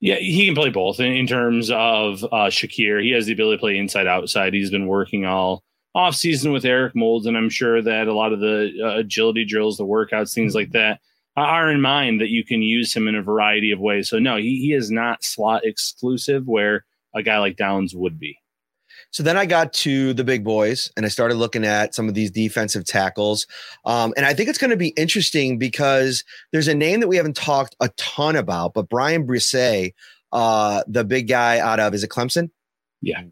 Yeah, he can play both in, in terms of uh, Shakir. He has the ability to play inside outside. He's been working all off season with Eric Moulds, and I'm sure that a lot of the uh, agility drills, the workouts, things like that are in mind that you can use him in a variety of ways. So no, he, he is not slot exclusive where a guy like Downs would be. So then I got to the big boys and I started looking at some of these defensive tackles. Um, and I think it's going to be interesting because there's a name that we haven't talked a ton about, but Bryan Bresee, uh, the big guy out of, is it Clemson? Yeah.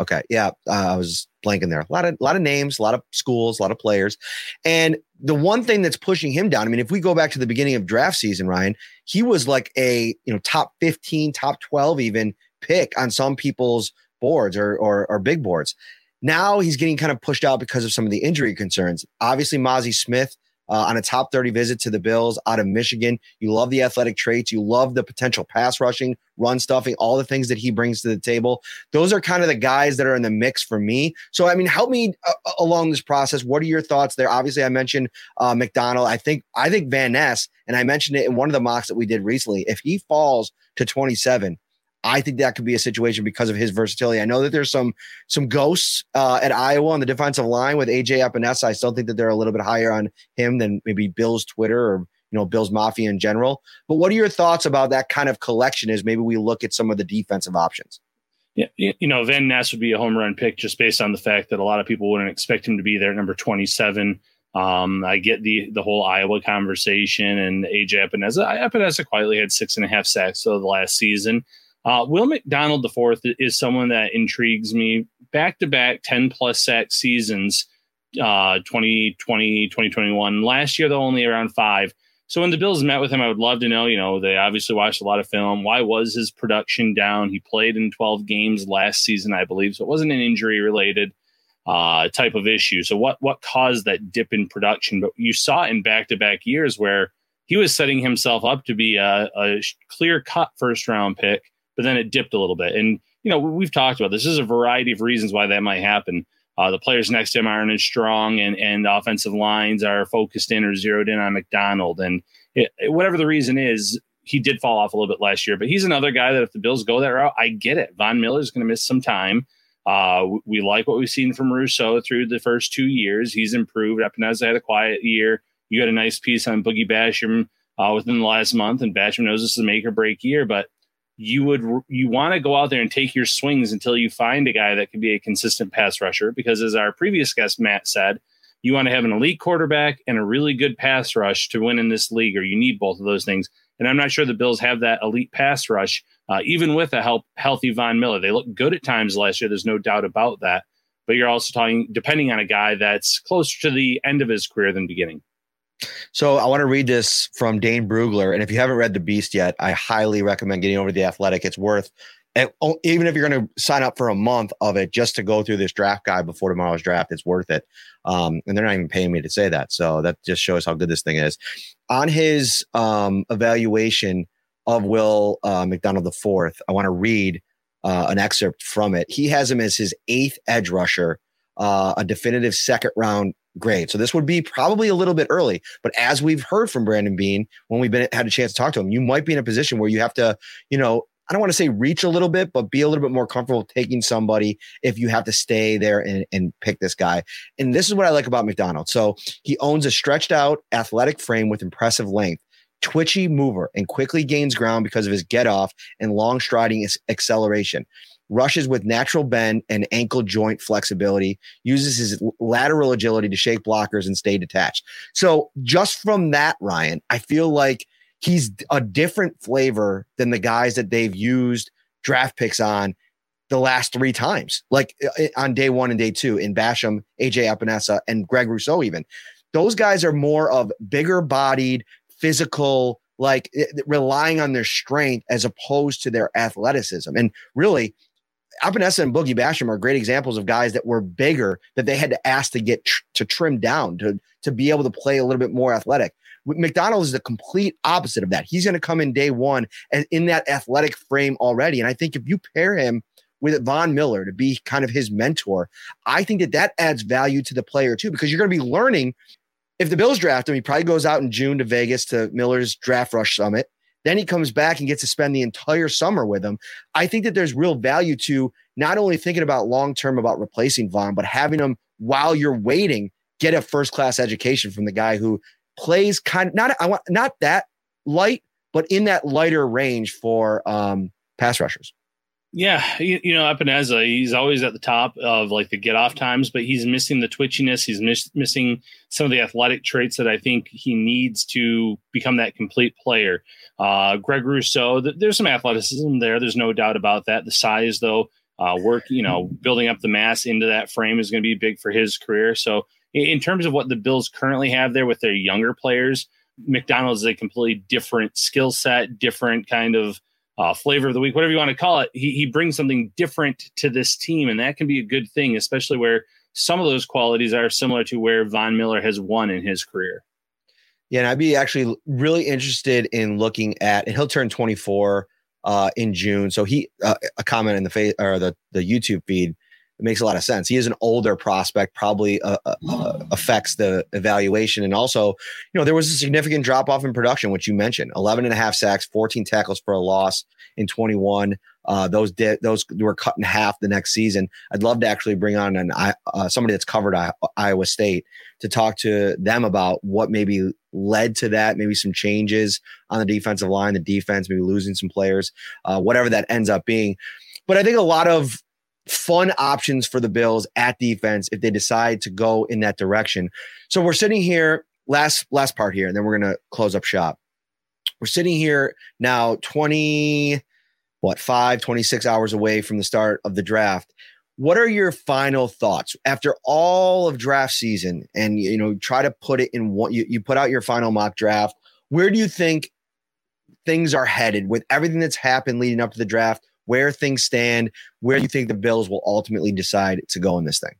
Okay. Yeah. Uh, I was blanking there. A lot of, a lot of names, a lot of schools, a lot of players. And the one thing that's pushing him down, I mean, if we go back to the beginning of draft season, Ryan, he was like a, you know, top 15, top 12 even pick on some people's boards or, or, or big boards. Now he's getting kind of pushed out because of some of the injury concerns. Obviously, Mazi Smith uh, on a top 30 visit to the Bills out of Michigan. You love the athletic traits. You love the potential pass rushing, run stuffing, all the things that he brings to the table. Those are kind of the guys that are in the mix for me. So, I mean, help me uh, uh along this process. What are your thoughts there? Obviously, I mentioned uh, McDonald. I think I think Van Ness, and I mentioned it in one of the mocks that we did recently. If he falls to 27, I think that could be a situation because of his versatility. I know that there's some some ghosts uh, at Iowa on the defensive line with AJ Epenesa. I still think that they're a little bit higher on him than maybe Bill's Twitter or you know Bill's Mafia in general. But what are your thoughts about that kind of collection? Is maybe we look at some of the defensive options. Yeah, you know Van Ness would be a home run pick just based on the fact that a lot of people wouldn't expect him to be there at number 27. Um, I get the the whole Iowa conversation and AJ Epenesa. Epenesa quietly had six and a half sacks of the last season. Uh, Will McDonald IV is someone that intrigues me. Back to back 10 plus sack seasons, uh, 2020, 2021. Last year, though, only around five. So when the Bills met with him, I would love to know, you know, they obviously watched a lot of film. Why was his production down? He played in 12 games last season, I believe. So it wasn't an injury related uh, type of issue. So what what caused that dip in production? But you saw in back to back years where he was setting himself up to be a, a clear cut first round pick but then it dipped a little bit. And, you know, we've talked about this. There's a variety of reasons why that might happen. Uh, the players next to him aren't as strong, and, and offensive lines are focused in or zeroed in on McDonald. And it, whatever the reason is, he did fall off a little bit last year, but he's another guy that if the Bills go that route, I get it. Von Miller is going to miss some time. Uh, we like what we've seen from Rousseau through the first two years. He's improved. Epenesa had a quiet year. You had a nice piece on Boogie Basham uh, within the last month, and Basham knows this is a make or break year. But you would you want to go out there and take your swings until you find a guy that can be a consistent pass rusher because as our previous guest Matt said you want to have an elite quarterback and a really good pass rush to win in this league or you need both of those things. And I'm not sure the Bills have that elite pass rush uh, even with a help, healthy Von Miller. They look good at times last year there's no doubt about that. But you're also talking depending on a guy that's closer to the end of his career than beginning so I want to read this from Dane Brugler. And if you haven't read The Beast yet, I highly recommend getting over The Athletic. It's worth oh, even if you're going to sign up for a month of it just to go through this draft guide before tomorrow's draft, it's worth it. Um, and they're not even paying me to say that. So that just shows how good this thing is. On his um, evaluation of Will uh, McDonald IV, I want to read uh, an excerpt from it. He has him as his eighth edge rusher, uh, a definitive second round great. So this would be probably a little bit early, but as we've heard from Brandon Beane when we've been had a chance to talk to him, you might be in a position where you have to, you know, I don't want to say reach a little bit, but be a little bit more comfortable taking somebody if you have to stay there and, and pick this guy. And this is what I like about McDonald. So he owns a stretched out athletic frame with impressive length twitchy mover and quickly gains ground because of his get off and long striding acceleration rushes with natural bend and ankle joint flexibility, uses his lateral agility to shake blockers and stay detached. So, just from that, Ryan, I feel like he's a different flavor than the guys that they've used draft picks on the last three times, like uh, uh on day one and day two in Basham, AJ Epenesa, and Greg Rousseau, even. Those guys are more of bigger bodied, physical, like eh, eh, relying on their strength as opposed to their athleticism. And really, Epenesa and Boogie Basham are great examples of guys that were bigger that they had to ask to get tr- to trim down to to be able to play a little bit more athletic. McDonald is the complete opposite of that. He's going to come in day one and in that athletic frame already. And I think if you pair him with Von Miller to be kind of his mentor, I think that that adds value to the player too, because you're going to be learning. If the Bills draft him, he probably goes out in June to Vegas to Miller's Draft Rush Summit. Then he comes back and gets to spend the entire summer with him. I think that there's real value to not only thinking about long term about replacing Von, but having him while you're waiting get a first class education from the guy who plays kind not I want not that light, but in that lighter range for um, pass rushers. Yeah, you, you know, Epenesa, he's always at the top of like the get off times, but he's missing the twitchiness. He's miss, missing some of the athletic traits that I think he needs to become that complete player. Uh, Greg Rousseau, th- there's some athleticism there. There's no doubt about that. The size, though, uh, work, you know, building up the mass into that frame is going to be big for his career. So, in, in terms of what the Bills currently have there with their younger players, McDonald's is a completely different skill set, different kind of uh, flavor of the week, whatever you want to call it. He, he brings something different to this team, and that can be a good thing, especially where some of those qualities are similar to where Von Miller has won in his career. Yeah, and I'd be actually really interested in looking at, and he'll turn 24 uh, in June. So he uh, a comment in the face or the the YouTube feed it makes a lot of sense. He is an older prospect, probably uh, uh, uh, affects the evaluation. And also, you know, there was a significant drop off in production, which you mentioned 11 and a half sacks, 14 tackles for a loss in 21. Uh, those did those were cut in half the next season. I'd love to actually bring on an uh, somebody that's covered I- Iowa State to talk to them about what maybe led to that, maybe some changes on the defensive line, the defense, maybe losing some players, uh, whatever that ends up being. But I think a lot of fun options for the Bills at defense if they decide to go in that direction. So we're sitting here last last part here and then we're to close up shop. We're sitting here now 20 what 5 26 hours away from the start of the draft. What are your final thoughts after all of draft season and you know try to put it in what you, you put out your final mock draft. Where do you think things are headed with everything that's happened leading up to the draft? Where things stand, where do you think the Bills will ultimately decide to go in this thing?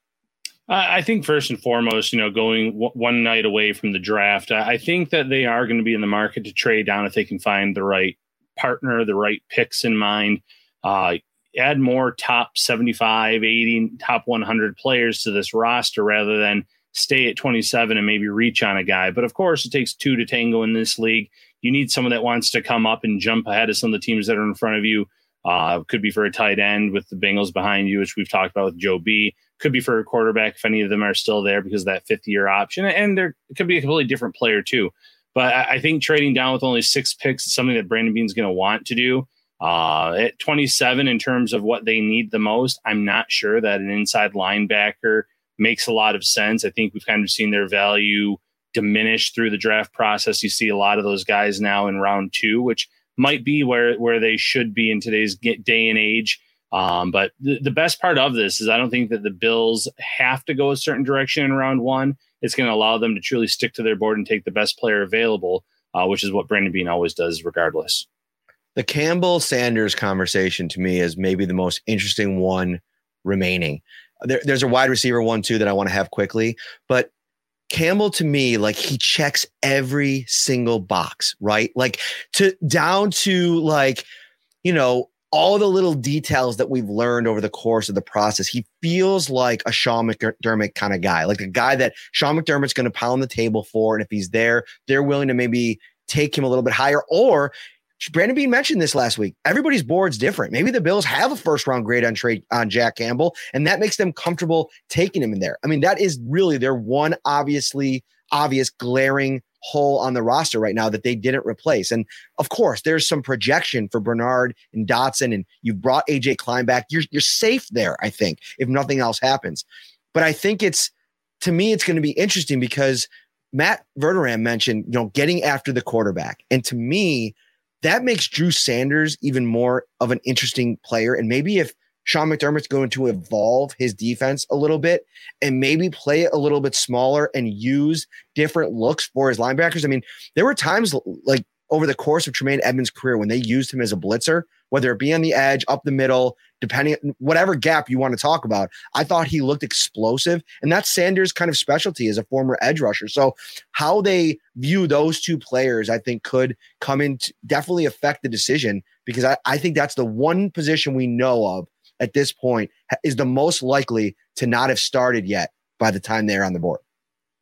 I think first and foremost, you know, going w- one night away from the draft, I think that they are going to be in the market to trade down if they can find the right partner, the right picks in mind. Uh, add more top 75, 80, top 100 players to this roster rather than stay at 27 and maybe reach on a guy. But of course, it takes two to tango in this league. You need someone that wants to come up and jump ahead of some of the teams that are in front of you. Uh, could be for a tight end with the Bengals behind you, which we've talked about with Joe B. Could be for a quarterback if any of them are still there because of that fifth year option. And there could be a completely different player too. But I think trading down with only six picks is something that Brandon Beane's going to want to do. Uh, at 27, in terms of what they need the most, I'm not sure that an inside linebacker makes a lot of sense. I think we've kind of seen their value diminish through the draft process. You see a lot of those guys now in round two, which might be where where they should be in today's day and age. Um, but the, the best part of this is I don't think that the Bills have to go a certain direction in round one. It's going to allow them to truly stick to their board and take the best player available, uh, which is what Brandon Beane always does, regardless. The Campbell Sanders conversation to me is maybe the most interesting one remaining. There, there's a wide receiver one too that I want to have quickly, but Campbell to me, like he checks every single box, right? Like to down to like, you know, all the little details that we've learned over the course of the process. He feels like a Sean McDermott kind of guy, like a guy that Sean McDermott's going to pound the table for. And if he's there, they're willing to maybe take him a little bit higher, or Brandon Beane mentioned this last week. Everybody's board's different. Maybe the Bills have a first round grade on trade on Jack Campbell, and that makes them comfortable taking him in there. I mean, that is really their one obviously obvious glaring hole on the roster right now that they didn't replace. And of course, there's some projection for Bernard and Dodson, and you've brought AJ Klein back. You're you're safe there, I think, if nothing else happens. But I think it's to me, it's going to be interesting because Matt Verderame mentioned, you know, getting after the quarterback. And to me, that makes Drew Sanders even more of an interesting player. And maybe if Sean McDermott's going to evolve his defense a little bit and maybe play it a little bit smaller and use different looks for his linebackers. I mean, there were times like over the course of Tremaine Edmunds' career when they used him as a blitzer, whether it be on the edge, up the middle, depending whatever gap you want to talk about. I thought he looked explosive, and that's Sanders' kind of specialty as a former edge rusher. So how they view those two players, I think, could come in definitely affect the decision because I, I think that's the one position we know of at this point is the most likely to not have started yet by the time they're on the board.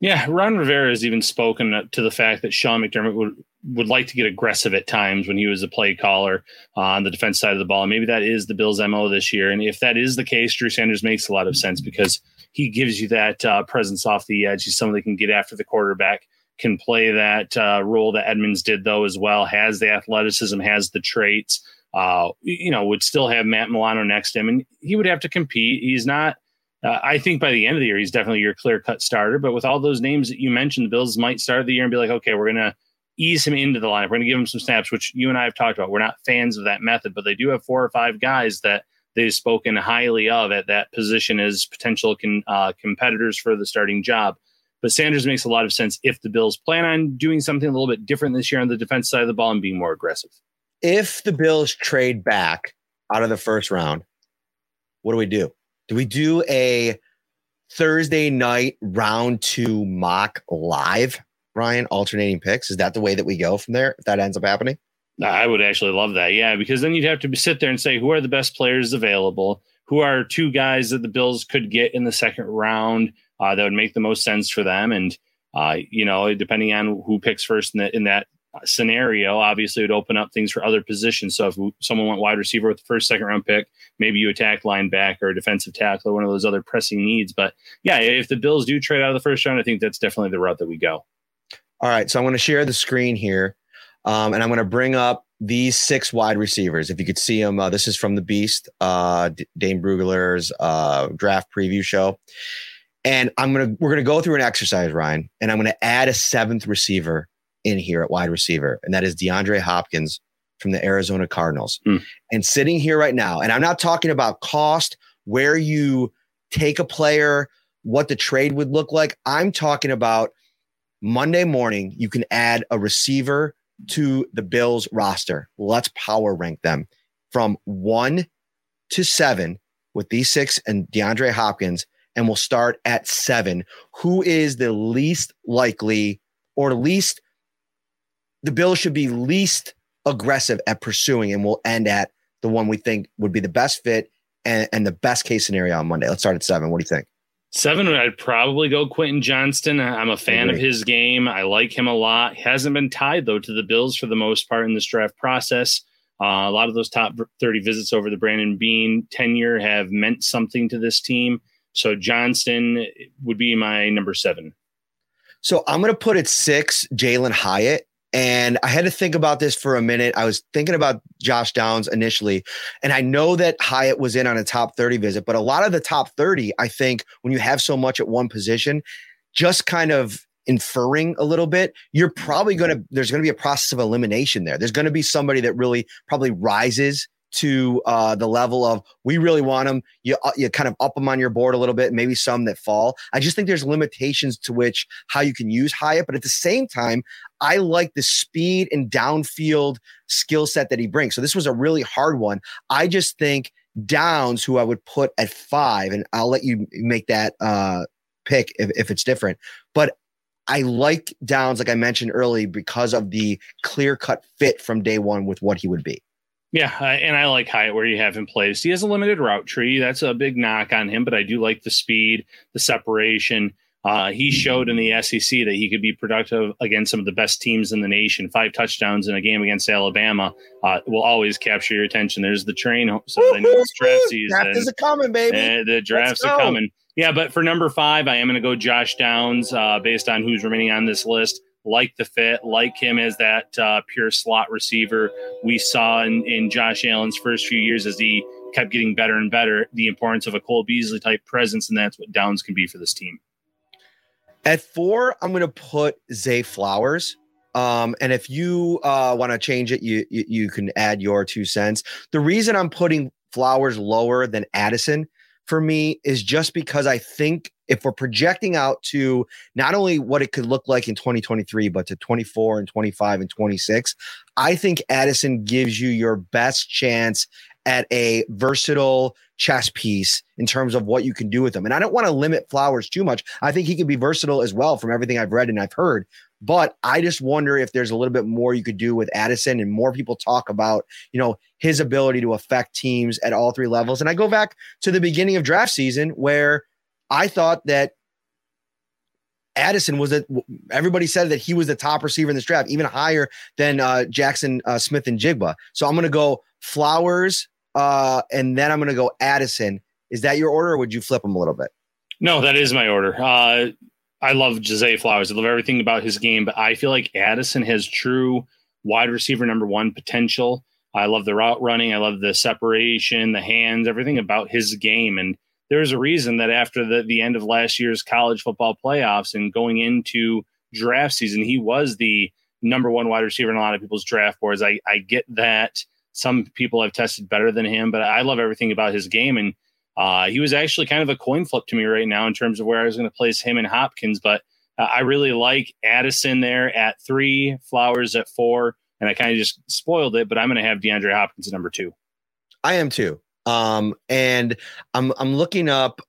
Yeah, Ron Rivera has even spoken to the fact that Sean McDermott would would like to get aggressive at times when he was a play caller uh, on the defense side of the ball. And maybe that is the Bills' MO this year. And if that is the case, Drew Sanders makes a lot of sense because he gives you that uh, presence off the edge. He's someone that can get after the quarterback, can play that uh, role that Edmunds did, though, as well, has the athleticism, has the traits. Uh, you know, would still have Matt Milano next to him, and he would have to compete. He's not. Uh, I think by the end of the year, he's definitely your clear cut starter. But with all those names that you mentioned, the Bills might start the year and be like, okay, we're going to ease him into the lineup. We're going to give him some snaps, which you and I have talked about. We're not fans of that method, but they do have four or five guys that they've spoken highly of at that position as potential con, uh, competitors for the starting job. But Sanders makes a lot of sense if the Bills plan on doing something a little bit different this year on the defense side of the ball and being more aggressive. if the Bills trade back out of the first round, what do we do? Do we do a Thursday night round two mock live, Ryan, alternating picks? Is that the way that we go from there if that ends up happening? I would actually love that. Yeah, because then you'd have to sit there and say who are the best players available, who are two guys that the Bills could get in the second round uh, that would make the most sense for them, and uh, you know, depending on who picks first in, the, in that scenario, obviously would open up things for other positions. So if someone went wide receiver with the first, second round pick, maybe you attack linebacker or defensive tackle one of those other pressing needs. But yeah, if the Bills do trade out of the first round, I think that's definitely the route that we go. All right. So I'm going to share the screen here um, and I'm going to bring up these six wide receivers. If you could see them, uh, this is from the Beast, uh, Dane Brugler's uh, draft preview show. And I'm gonna we're gonna go through an exercise, Ryan, and I'm gonna add a seventh receiver in here at wide receiver, and that is DeAndre Hopkins from the Arizona Cardinals. Mm. And sitting here right now, and I'm not talking about cost, where you take a player, what the trade would look like. I'm talking about Monday morning, you can add a receiver to the Bills roster. Let's power rank them from one to seven with these six and DeAndre Hopkins, and we'll start at seven. Who is the least likely or least the Bills should be least aggressive at pursuing, and we'll end at the one we think would be the best fit and, and the best case scenario on Monday. Let's start at seven. What do you think? Seven, I'd probably go Quentin Johnston. I'm a fan of his game. I like him a lot. He hasn't been tied though to the Bills for the most part in this draft process. Uh, a lot of those top 30 visits over the Brandon Beane tenure have meant something to this team. So Johnston would be my number seven. So I'm going to put at six Jalen Hyatt. And I had to think about this for a minute. I was thinking about Josh Downs initially, and I know that Hyatt was in on a top 30 visit, but a lot of the top 30, I think, when you have so much at one position, just kind of inferring a little bit, you're probably going to, there's going to be a process of elimination there. There's going to be somebody that really probably rises to uh, the level of we really want them. You uh, you kind of up them on your board a little bit, maybe some that fall. I just think there's limitations to which how you can use Hyatt, but at the same time, I like the speed and downfield skill set that he brings. So this was a really hard one. I just think Downs, who I would put at five, and I'll let you make that uh, pick if, if it's different, but. I like Downs, like I mentioned early, because of the clear cut fit from day one with what he would be. Yeah, uh, and I like Hyatt where you have him placed. He has a limited route tree. That's a big knock on him, but I do like the speed, the separation. Uh, he showed in the SEC that he could be productive against some of the best teams in the nation. Five touchdowns in a game against Alabama uh, will always capture your attention. There's the train, so I know it's draft season. Draft is coming, baby. the drafts are coming. Yeah, but for number five, I am going to go Josh Downs uh, based on who's remaining on this list like the fit, like him as that uh, pure slot receiver we saw in, in Josh Allen's first few years as he kept getting better and better. The importance of a Cole Beasley type presence, and that's what Downs can be for this team. At four, I'm going to put Zay Flowers. Um, and if you uh, want to change it, you, you you can add your two cents. The reason I'm putting Flowers lower than Addison for me is just because I think if we're projecting out to not only what it could look like in 2023, but to 24 and 25 and 26, I think Addison gives you your best chance at a versatile chess piece in terms of what you can do with them. And I don't want to limit Flowers too much. I think he can be versatile as well from everything I've read and I've heard. But I just wonder if there's a little bit more you could do with Addison and more people talk about, you know, his ability to affect teams at all three levels. And I go back to the beginning of draft season where I thought that Addison was that everybody said that he was the top receiver in this draft, even higher than uh, Jaxon uh, Smith-Njigba. So I'm going to go Flowers, uh, and then I'm going to go Addison. Is that your order, or would you flip them a little bit? No, that is my order. Uh, I love Jose Flowers. I love everything about his game, but I feel like Addison has true wide receiver number one potential. I love the route running. I love the separation, the hands, everything about his game. And there's a reason that after the, the end of last year's college football playoffs and going into draft season, he was the number one wide receiver in a lot of people's draft boards. I, I get that some people have tested better than him, but I love everything about his game. And uh, he was actually kind of a coin flip to me right now in terms of where I was going to place him and Hopkins. But uh, I really like Addison there at three, Flowers at four, and I kind of just spoiled it. But I'm going to have DeAndre Hopkins at number two. I am too. Um, and I'm I'm looking up.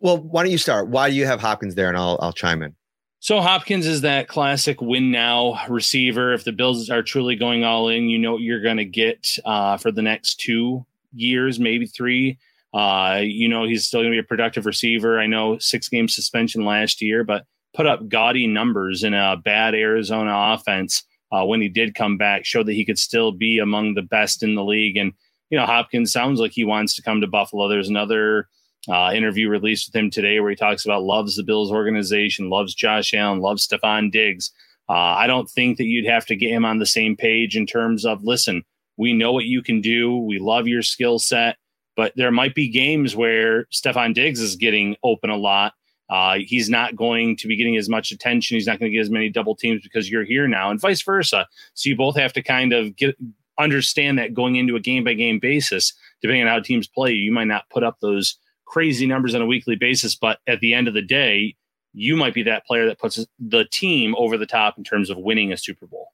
Well, why don't you start? Why do you have Hopkins there, and I'll I'll chime in. So Hopkins is that classic win now receiver. If the Bills are truly going all in, you know what you're going to get uh, for the next two years, maybe three. Uh, you know he's still going to be a productive receiver. I know six game suspension last year, but put up gaudy numbers in a bad Arizona offense uh, when he did come back. Showed that he could still be among the best in the league. And you know Hopkins sounds like he wants to come to Buffalo. There's another uh, interview released with him today where he talks about loves the Bills organization, loves Josh Allen, loves Stefon Diggs. Uh, I don't think that you'd have to get him on the same page in terms of listen, we know what you can do, we love your skill set, but there might be games where Stefon Diggs is getting open a lot. Uh, he's not going to be getting as much attention. He's not going to get as many double teams because you're here now, and vice versa. So you both have to kind of get understand that going into a game by game basis, depending on how teams play, you might not put up those crazy numbers on a weekly basis, but at the end of the day, you might be that player that puts the team over the top in terms of winning a Super Bowl.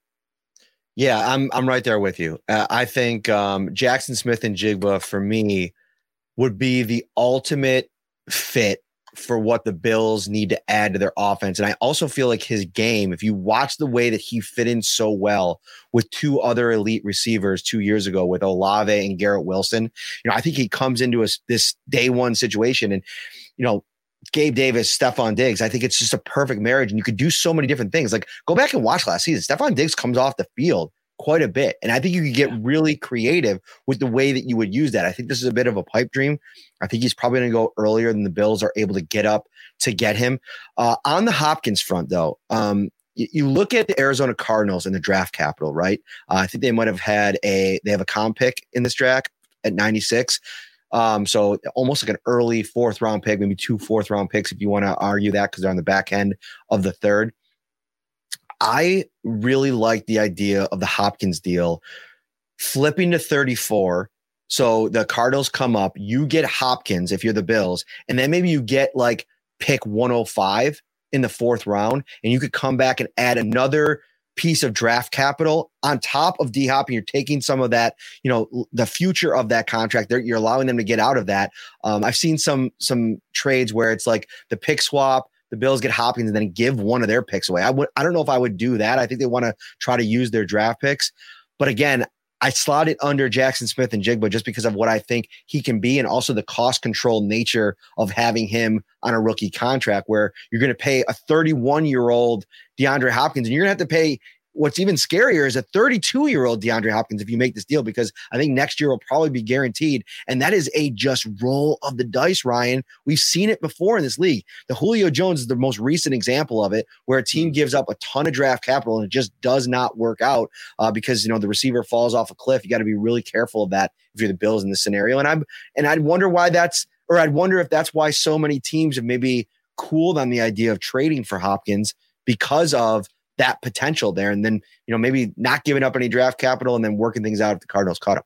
Yeah, I'm I'm right there with you. Uh, I think um, Jaxon Smith-Njigba for me would be the ultimate fit for what the Bills need to add to their offense. And I also feel like his game, if you watch the way that he fit in so well with two other elite receivers two years ago with Olave and Garrett Wilson, you know, I think he comes into a, this day one situation and, you know, Gabe Davis, Stefon Diggs. I think it's just a perfect marriage. And you could do so many different things. Like go back and watch last season. Stefon Diggs comes off the field quite a bit. And I think you could get really creative with the way that you would use that. I think this is a bit of a pipe dream. I think he's probably going to go earlier than the Bills are able to get up to get him. Uh, on the Hopkins front, though, um, you, you, look at the Arizona Cardinals and the draft capital, right? Uh, I think they might have had a they have a comp pick in this draft at 96. Um, so almost like an early fourth round pick, maybe two fourth round picks if you want to argue that because they're on the back end of the third. I really like the idea of the Hopkins deal flipping to 34. So the Cardinals come up, you get Hopkins if you're the Bills, and then maybe you get like pick 105 in the fourth round, and you could come back and add another piece of draft capital on top of D Hop, and you're taking some of that, you know, the future of that contract. You're allowing them to get out of that. Um, I've seen some some trades where it's like the pick swap, the Bills get Hopkins and then give one of their picks away. I would I don't know if I would do that. I think they want to try to use their draft picks. But again, I slot it under Jaxon Smith-Njigba just because of what I think he can be and also the cost control nature of having him on a rookie contract where you're going to pay a 31 year old DeAndre Hopkins and you're going to have to pay what's even scarier is a 32 year old DeAndre Hopkins if you make this deal because I think next year will probably be guaranteed. And that is a just roll of the dice, Ryan. We've seen it before in this league. The Julio Jones is the most recent example of it where a team gives up a ton of draft capital and it just does not work out uh, because, you know, the receiver falls off a cliff. You got to be really careful of that if you're the Bills in this scenario. And I'm, and I'd wonder why that's, or I'd wonder if that's why so many teams have maybe cooled on the idea of trading for Hopkins because of that potential there. And then, you know, maybe not giving up any draft capital and then working things out if the Cardinals caught him.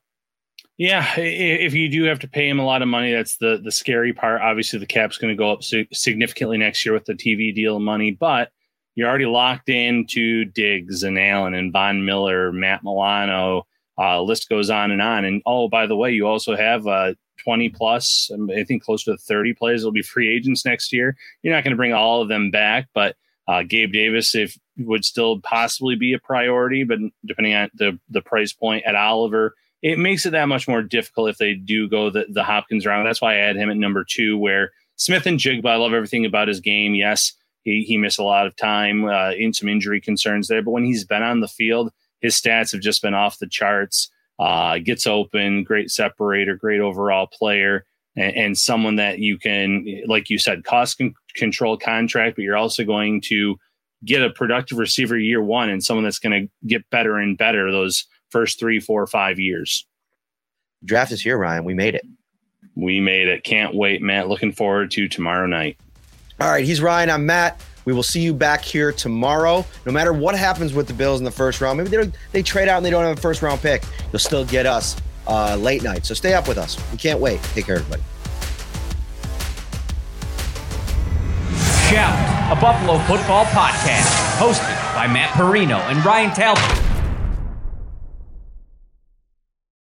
Yeah, if you do have to pay him a lot of money, that's the the scary part. Obviously, the cap's going to go up significantly next year with the TV deal money, but you're already locked into Diggs and Allen and Von Miller, Matt Milano. Uh, list goes on and on. And oh, by the way, you also have uh, 20 plus, I think close to 30 players will be free agents next year. You're not going to bring all of them back, but uh, Gabe Davis, if would still possibly be a priority, but depending on the the price point at Oliver, it makes it that much more difficult if they do go the, the Hopkins round. That's why I had him at number two. Where Smith-Njigba, I love everything about his game. Yes, he he missed a lot of time uh, in some injury concerns there, but when he's been on the field, his stats have just been off the charts. Uh, gets open, great separator, great overall player and, and someone that you can, like you said, cost con- control contract, but you're also going to get a productive receiver year one and someone that's going to get better and better those first three, four, five years. Draft is here, Ryan. We made it. We made it. Can't wait, Matt. Looking forward to tomorrow night. All right. He's Ryan. I'm Matt. We will see you back here tomorrow. No matter what happens with the Bills in the first round, maybe they, they trade out and they don't have a first round pick, you'll still get us uh, late night. So stay up with us. We can't wait. Take care, everybody. Shout, a Buffalo football podcast, hosted by Matt Parrino and Ryan Talbot.